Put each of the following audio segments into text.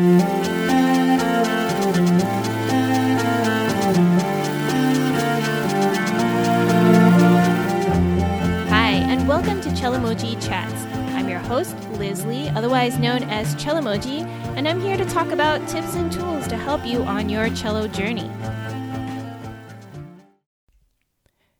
Hi, and welcome to Cellomoji Chats. I'm your host, Liz Lee, otherwise known as Cellomoji, and I'm here to talk about tips and tools to help you on your cello journey.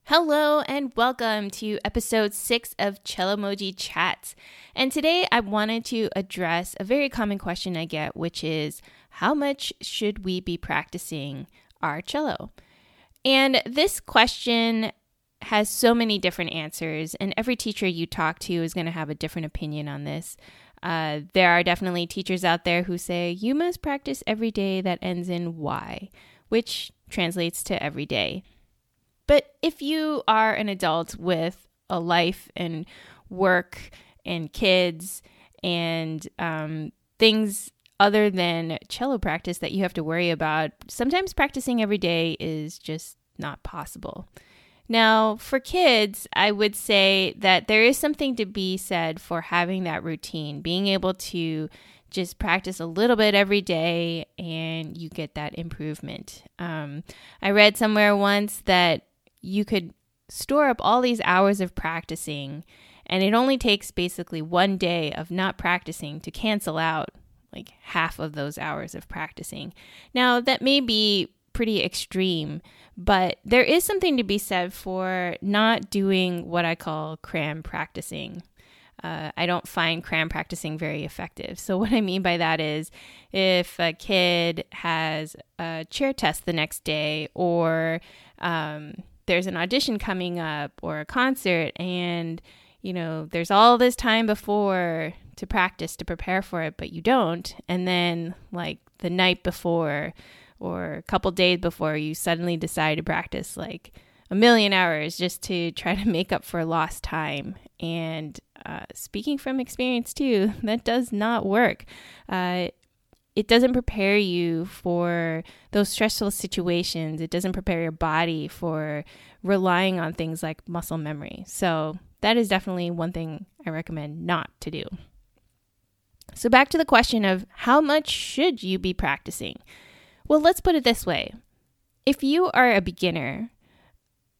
Hello, and welcome to episode six of Cellomoji Chats. And today I wanted to address a very common question I get, which is how much should we be practicing our cello? And this question has so many different answers, and every teacher you talk to is going to have a different opinion on this. Uh, there are definitely teachers out there who say you must practice every day that ends in Y, which translates to every day. But if you are an adult with a life and work and kids and um, things other than cello practice that you have to worry about, sometimes practicing every day is just not possible. Now, for kids, I would say that there is something to be said for having that routine, being able to just practice a little bit every day and you get that improvement. Um, I read somewhere once that you could store up all these hours of practicing, and it only takes basically one day of not practicing to cancel out like half of those hours of practicing. Now, that may be pretty extreme, but there is something to be said for not doing what I call cram practicing. Uh, I don't find cram practicing very effective. So, what I mean by that is if a kid has a chair test the next day, or um, there's an audition coming up, or a concert, and you know, there's all this time before to practice to prepare for it, but you don't. And then, like the night before, or a couple days before you suddenly decide to practice like a million hours just to try to make up for lost time. And uh, speaking from experience too, that does not work. Uh, it doesn't prepare you for those stressful situations. It doesn't prepare your body for relying on things like muscle memory. So, that is definitely one thing I recommend not to do. So, back to the question of how much should you be practicing? Well, let's put it this way if you are a beginner,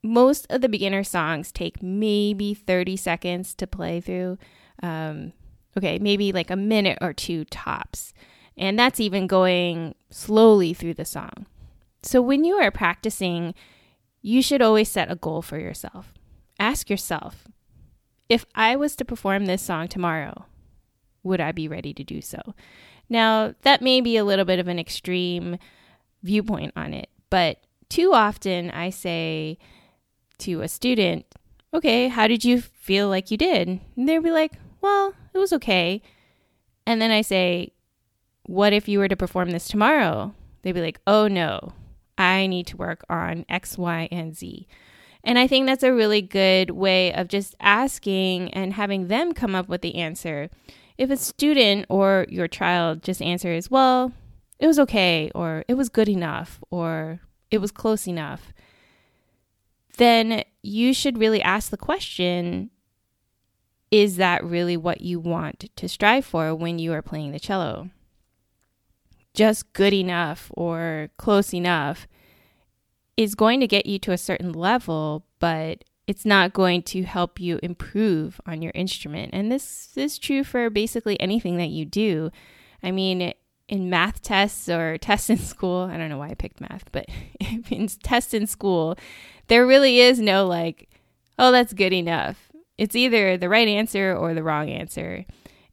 most of the beginner songs take maybe 30 seconds to play through. Um, okay, maybe like a minute or two tops. And that's even going slowly through the song. So when you are practicing, you should always set a goal for yourself. Ask yourself if I was to perform this song tomorrow, would I be ready to do so? Now, that may be a little bit of an extreme viewpoint on it. But too often I say to a student, okay, how did you feel like you did? And they'll be like, well, it was okay. And then I say, what if you were to perform this tomorrow? They'd be like, oh no, I need to work on X, Y, and Z. And I think that's a really good way of just asking and having them come up with the answer. If a student or your child just answers, well, it was okay, or it was good enough, or it was close enough, then you should really ask the question is that really what you want to strive for when you are playing the cello? Just good enough or close enough is going to get you to a certain level, but it's not going to help you improve on your instrument. And this is true for basically anything that you do. I mean, in math tests or tests in school, I don't know why I picked math, but in tests in school, there really is no like, oh, that's good enough. It's either the right answer or the wrong answer.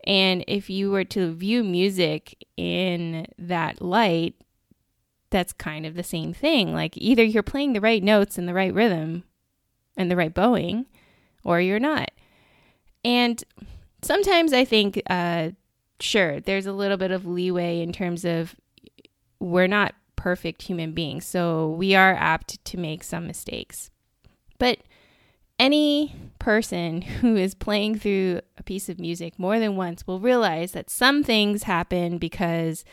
And if you were to view music in that light, that's kind of the same thing. Like either you're playing the right notes in the right rhythm and the right bowing, or you're not. And sometimes I think uh, sure, there's a little bit of leeway in terms of we're not perfect human beings, so we are apt to make some mistakes. But any person who is playing through a piece of music more than once will realize that some things happen because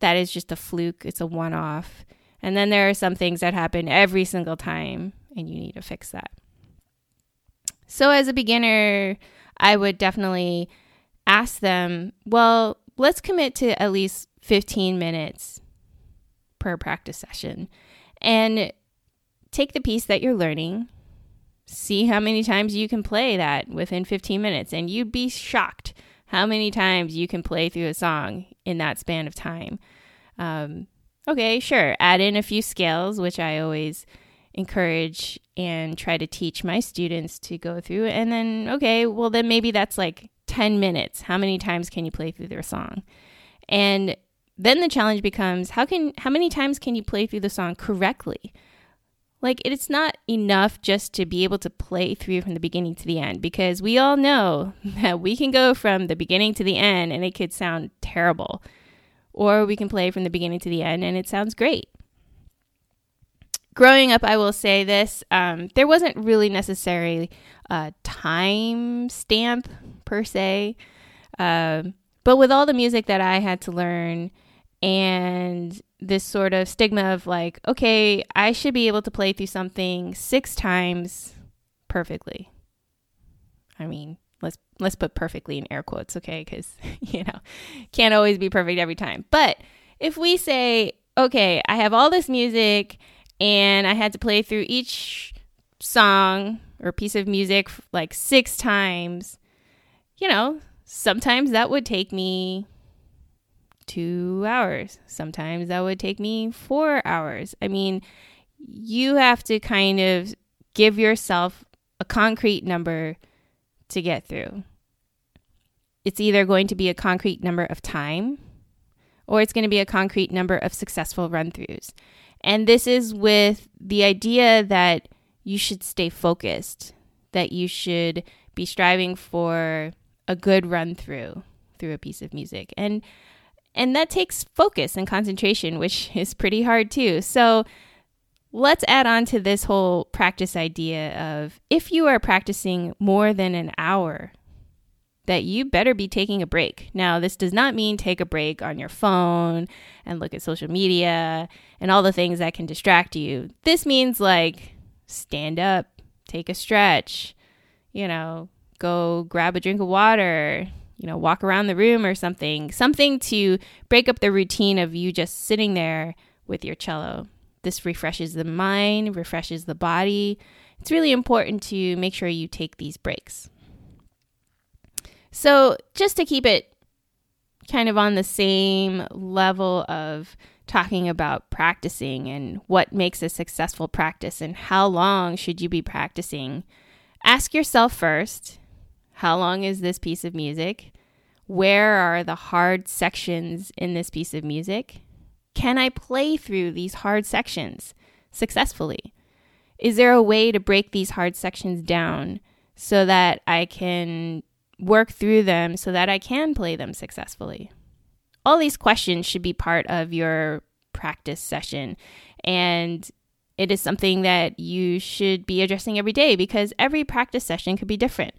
that is just a fluke, it's a one off. And then there are some things that happen every single time, and you need to fix that. So, as a beginner, I would definitely ask them, well, let's commit to at least 15 minutes per practice session and take the piece that you're learning, see how many times you can play that within 15 minutes, and you'd be shocked how many times you can play through a song in that span of time. Um, okay, sure, add in a few scales, which I always encourage and try to teach my students to go through. And then, okay, well, then maybe that's like 10 minutes. How many times can you play through their song? And then the challenge becomes how can how many times can you play through the song correctly? Like it's not enough just to be able to play through from the beginning to the end because we all know that we can go from the beginning to the end and it could sound terrible. Or we can play from the beginning to the end and it sounds great. Growing up, I will say this um, there wasn't really necessarily a time stamp per se. Uh, but with all the music that I had to learn and this sort of stigma of like, okay, I should be able to play through something six times perfectly. I mean, let's let's put perfectly in air quotes, okay? Because you know, can't always be perfect every time. But if we say, okay, I have all this music and I had to play through each song or piece of music like six times, you know, sometimes that would take me two hours. Sometimes that would take me four hours. I mean, you have to kind of give yourself a concrete number to get through. It's either going to be a concrete number of time or it's going to be a concrete number of successful run throughs. And this is with the idea that you should stay focused, that you should be striving for a good run through through a piece of music. And and that takes focus and concentration, which is pretty hard too. So let's add on to this whole practice idea of if you are practicing more than an hour, that you better be taking a break. Now, this does not mean take a break on your phone and look at social media and all the things that can distract you. This means like stand up, take a stretch, you know, go grab a drink of water, you know, walk around the room or something, something to break up the routine of you just sitting there with your cello. This refreshes the mind, refreshes the body. It's really important to make sure you take these breaks. So, just to keep it kind of on the same level of talking about practicing and what makes a successful practice and how long should you be practicing, ask yourself first how long is this piece of music? Where are the hard sections in this piece of music? Can I play through these hard sections successfully? Is there a way to break these hard sections down so that I can work through them so that I can play them successfully? All these questions should be part of your practice session. And it is something that you should be addressing every day because every practice session could be different.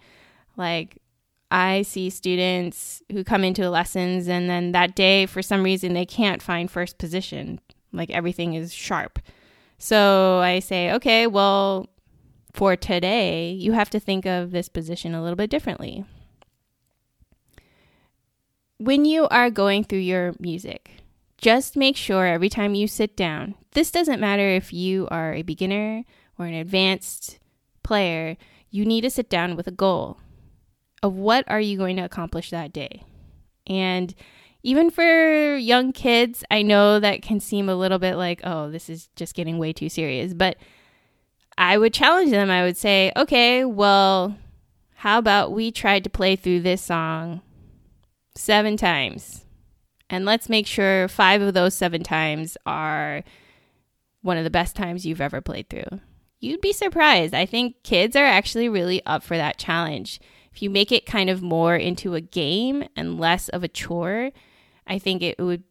Like, I see students who come into lessons and then that day, for some reason, they can't find first position. Like, everything is sharp. So I say, okay, well, for today, you have to think of this position a little bit differently. When you are going through your music, just make sure every time you sit down, this doesn't matter if you are a beginner or an advanced player, you need to sit down with a goal of what are you going to accomplish that day. And even for young kids, I know that can seem a little bit like, oh, this is just getting way too serious. But I would challenge them. I would say, okay, well, how about we try to play through this song seven times? And let's make sure five of those seven times are one of the best times you've ever played through. You'd be surprised. I think kids are actually really up for that challenge if you make it kind of more into a game and less of a chore, I think it would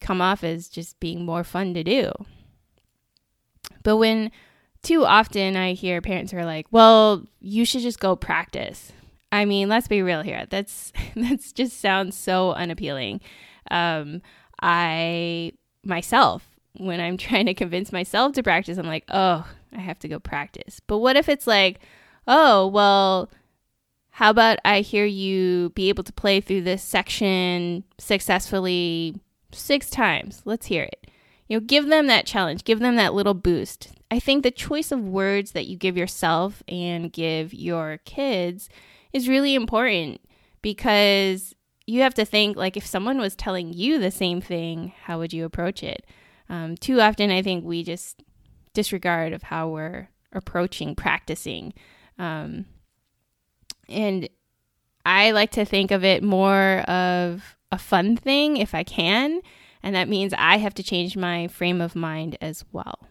come off as just being more fun to do. But when too often I hear parents are like, "Well, you should just go practice." I mean, let's be real here. That's that's just sounds so unappealing. Um, I myself, when I'm trying to convince myself to practice, I'm like, "Oh, I have to go practice." But what if it's like, "Oh, well, how about I hear you be able to play through this section successfully six times. Let's hear it. You know, give them that challenge, give them that little boost. I think the choice of words that you give yourself and give your kids is really important because you have to think like if someone was telling you the same thing, how would you approach it? Um, too often, I think we just disregard of how we're approaching practicing, um, and I like to think of it more of a fun thing if I can, and that means I have to change my frame of mind as well.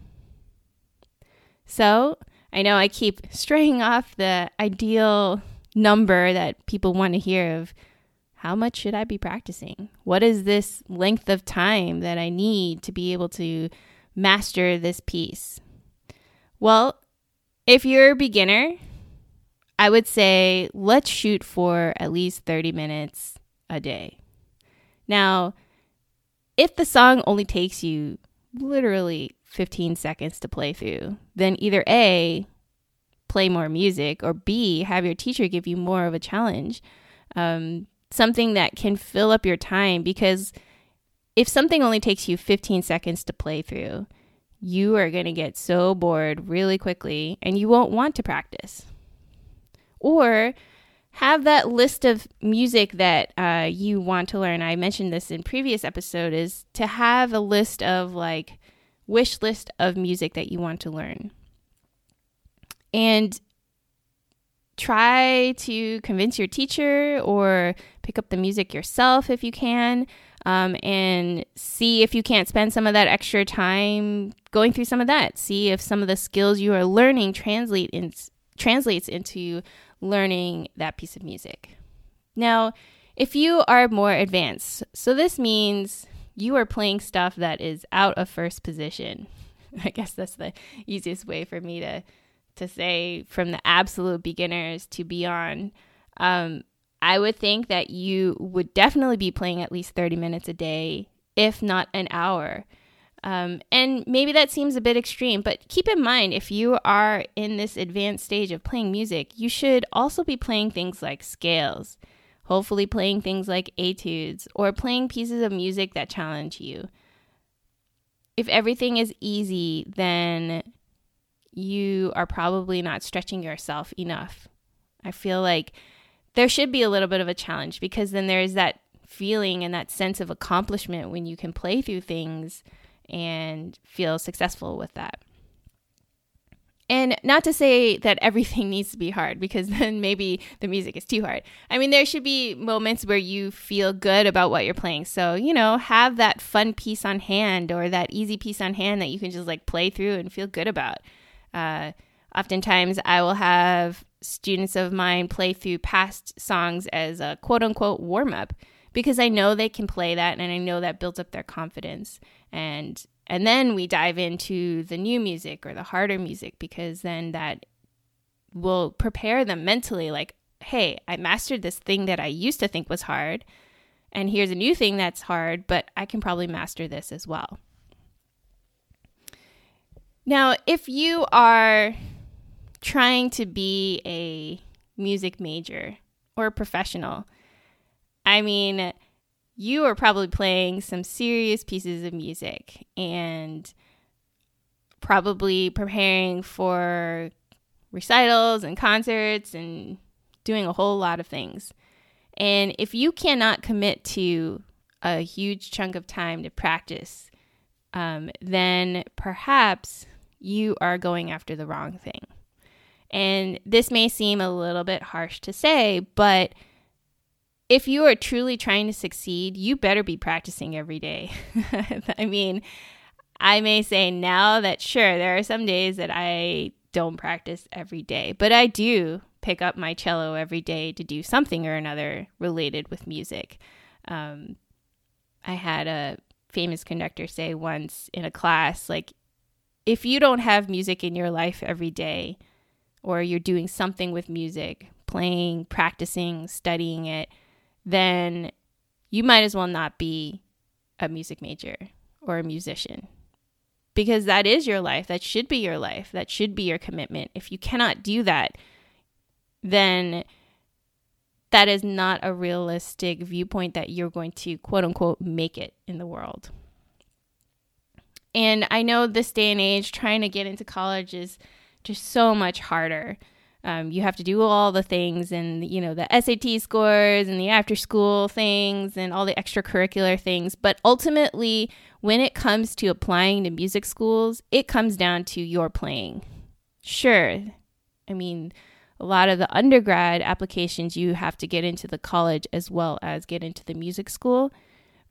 So I know I keep straying off the ideal number that people want to hear of how much should I be practicing? What is this length of time that I need to be able to master this piece? Well, if you're a beginner, I would say let's shoot for at least 30 minutes a day. Now, if the song only takes you literally 15 seconds to play through, then either A, play more music, or B, have your teacher give you more of a challenge. Um, something that can fill up your time because if something only takes you 15 seconds to play through, you are going to get so bored really quickly and you won't want to practice. Or have that list of music that uh, you want to learn. I mentioned this in previous episode is to have a list of like wish list of music that you want to learn. And try to convince your teacher or pick up the music yourself if you can um, and see if you can't spend some of that extra time going through some of that see if some of the skills you are learning translate in, translates into learning that piece of music. Now if you are more advanced so this means you are playing stuff that is out of first position. I guess that's the easiest way for me to to say from the absolute beginners to beyond, um, I would think that you would definitely be playing at least 30 minutes a day, if not an hour. Um, and maybe that seems a bit extreme, but keep in mind if you are in this advanced stage of playing music, you should also be playing things like scales, hopefully, playing things like etudes, or playing pieces of music that challenge you. If everything is easy, then you are probably not stretching yourself enough. I feel like there should be a little bit of a challenge because then there's that feeling and that sense of accomplishment when you can play through things and feel successful with that. And not to say that everything needs to be hard because then maybe the music is too hard. I mean, there should be moments where you feel good about what you're playing. So, you know, have that fun piece on hand or that easy piece on hand that you can just like play through and feel good about. Uh, oftentimes, I will have students of mine play through past songs as a quote unquote warm up because I know they can play that and I know that builds up their confidence. And and then we dive into the new music or the harder music because then that will prepare them mentally like, hey, I mastered this thing that I used to think was hard. And here's a new thing that's hard, but I can probably master this as well. Now, if you are trying to be a music major or a professional, I mean, you are probably playing some serious pieces of music and probably preparing for recitals and concerts and doing a whole lot of things. And if you cannot commit to a huge chunk of time to practice, um, then perhaps you are going after the wrong thing. And this may seem a little bit harsh to say, but if you are truly trying to succeed, you better be practicing every day. I mean, I may say now that sure, there are some days that I don't practice every day, but I do pick up my cello every day to do something or another related with music. Um, I had a famous conductor say once in a class, like, if you don't have music in your life every day, or you're doing something with music, playing, practicing, studying it, then you might as well not be a music major or a musician. Because that is your life. That should be your life. That should be your commitment. If you cannot do that, then that is not a realistic viewpoint that you're going to quote unquote make it in the world. And I know this day and age, trying to get into college is just so much harder. Um, you have to do all the things and you know the SAT scores and the after school things and all the extracurricular things. But ultimately, when it comes to applying to music schools, it comes down to your playing. Sure, I mean a lot of the undergrad applications you have to get into the college as well as get into the music school.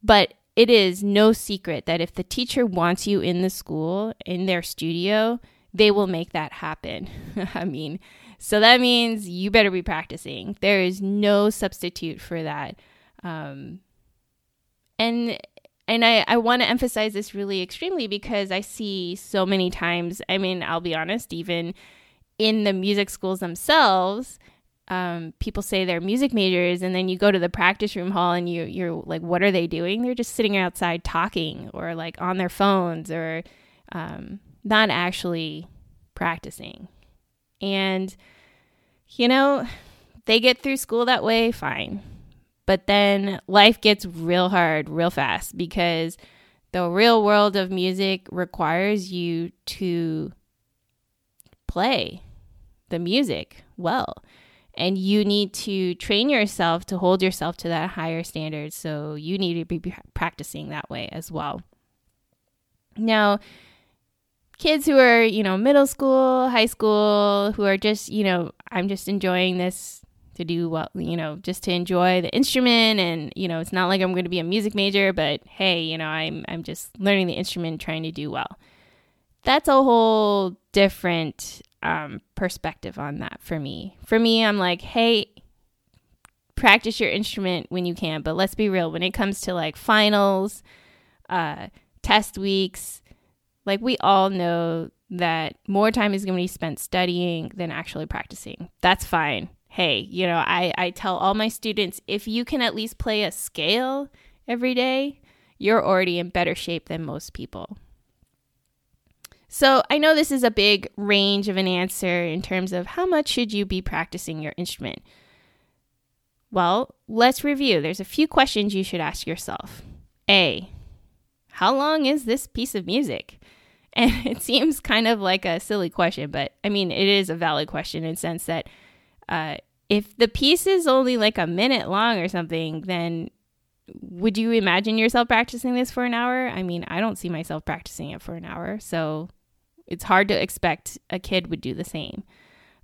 But it is no secret that if the teacher wants you in the school, in their studio, they will make that happen. I mean, so that means you better be practicing. There is no substitute for that. Um, and and I, I want to emphasize this really extremely because I see so many times, I mean, I'll be honest, even in the music schools themselves, um, people say they're music majors, and then you go to the practice room hall and you you're like, what are they doing? They're just sitting outside talking or like on their phones or um, not actually practicing. And you know, they get through school that way, fine. But then life gets real hard real fast because the real world of music requires you to play the music well. And you need to train yourself to hold yourself to that higher standard. So you need to be practicing that way as well. Now, kids who are, you know, middle school, high school, who are just, you know, I'm just enjoying this to do well, you know, just to enjoy the instrument and, you know, it's not like I'm going to be a music major, but hey, you know, I'm I'm just learning the instrument trying to do well. That's a whole different um, perspective on that for me. For me, I'm like, hey, practice your instrument when you can, but let's be real. When it comes to like finals, uh, test weeks, like we all know that more time is going to be spent studying than actually practicing. That's fine. Hey, you know, I, I tell all my students if you can at least play a scale every day, you're already in better shape than most people. So I know this is a big range of an answer in terms of how much should you be practicing your instrument. Well, let's review. There's a few questions you should ask yourself. A, how long is this piece of music? And it seems kind of like a silly question, but I mean, it is a valid question in sense that uh, if the piece is only like a minute long or something, then would you imagine yourself practicing this for an hour? I mean, I don't see myself practicing it for an hour. So it's hard to expect a kid would do the same.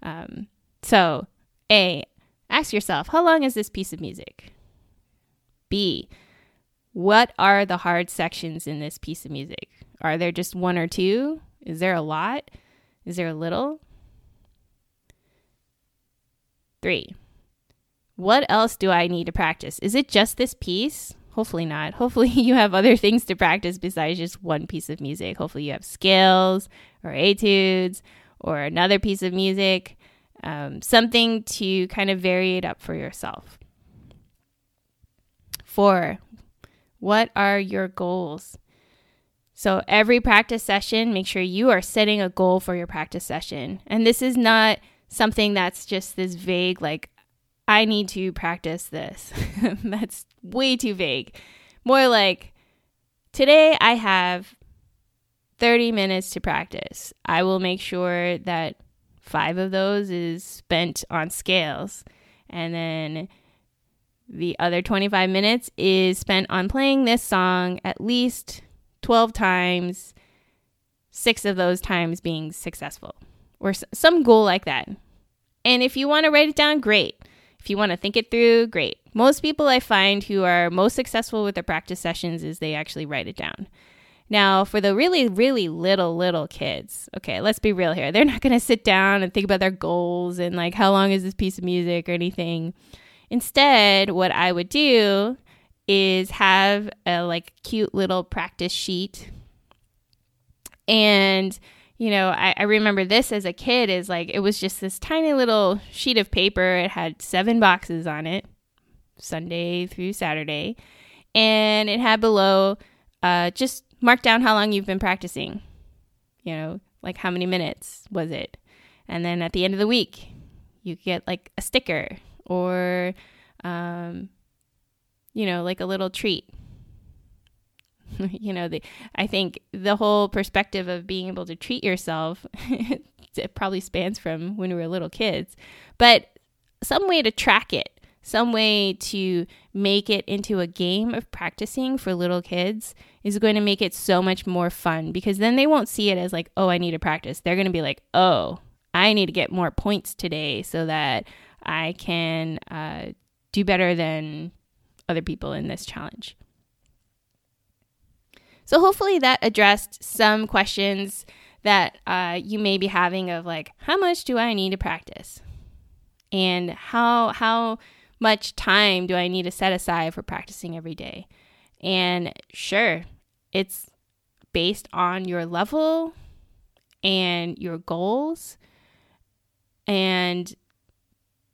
Um, so, A, ask yourself, how long is this piece of music? B, what are the hard sections in this piece of music? Are there just one or two? Is there a lot? Is there a little? Three, what else do I need to practice? Is it just this piece? Hopefully not. Hopefully you have other things to practice besides just one piece of music. Hopefully you have scales or etudes or another piece of music, um, something to kind of vary it up for yourself. Four, what are your goals? So every practice session, make sure you are setting a goal for your practice session. And this is not something that's just this vague, like, I need to practice this. that's way too vague. More like, today I have 30 minutes to practice. I will make sure that five of those is spent on scales. And then the other 25 minutes is spent on playing this song at least 12 times, six of those times being successful, or some goal like that. And if you want to write it down, great. If you want to think it through, great. Most people I find who are most successful with their practice sessions is they actually write it down. Now, for the really, really little, little kids, okay, let's be real here. They're not going to sit down and think about their goals and like how long is this piece of music or anything. Instead, what I would do is have a like cute little practice sheet. And, you know, I, I remember this as a kid is like it was just this tiny little sheet of paper. It had seven boxes on it, Sunday through Saturday. And it had below uh, just mark down how long you've been practicing. You know, like how many minutes was it? And then at the end of the week, you get like a sticker or um, you know, like a little treat. you know, the, I think the whole perspective of being able to treat yourself it probably spans from when we were little kids, but some way to track it some way to make it into a game of practicing for little kids is going to make it so much more fun because then they won't see it as like, oh, I need to practice. They're going to be like, oh, I need to get more points today so that I can uh, do better than other people in this challenge. So, hopefully, that addressed some questions that uh, you may be having of like, how much do I need to practice? And how, how, much time do I need to set aside for practicing every day? And sure, it's based on your level and your goals and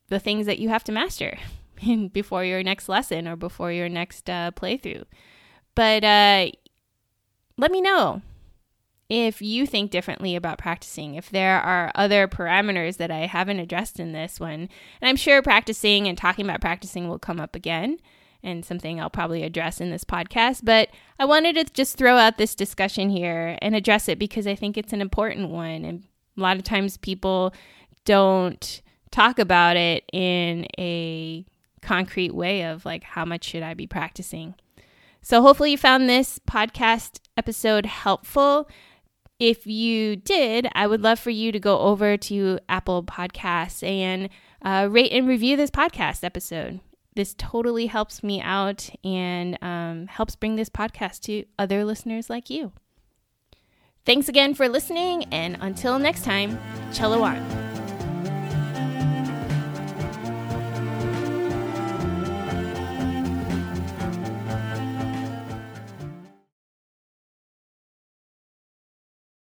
the things that you have to master before your next lesson or before your next uh, playthrough. But uh, let me know if you think differently about practicing, if there are other parameters that I haven't addressed in this one. And I'm sure practicing and talking about practicing will come up again and something I'll probably address in this podcast. But I wanted to just throw out this discussion here and address it because I think it's an important one. And a lot of times people don't talk about it in a concrete way of like, how much should I be practicing? So, hopefully, you found this podcast episode helpful. If you did, I would love for you to go over to Apple Podcasts and uh, rate and review this podcast episode. This totally helps me out and um, helps bring this podcast to other listeners like you. Thanks again for listening, and until next time, cello on.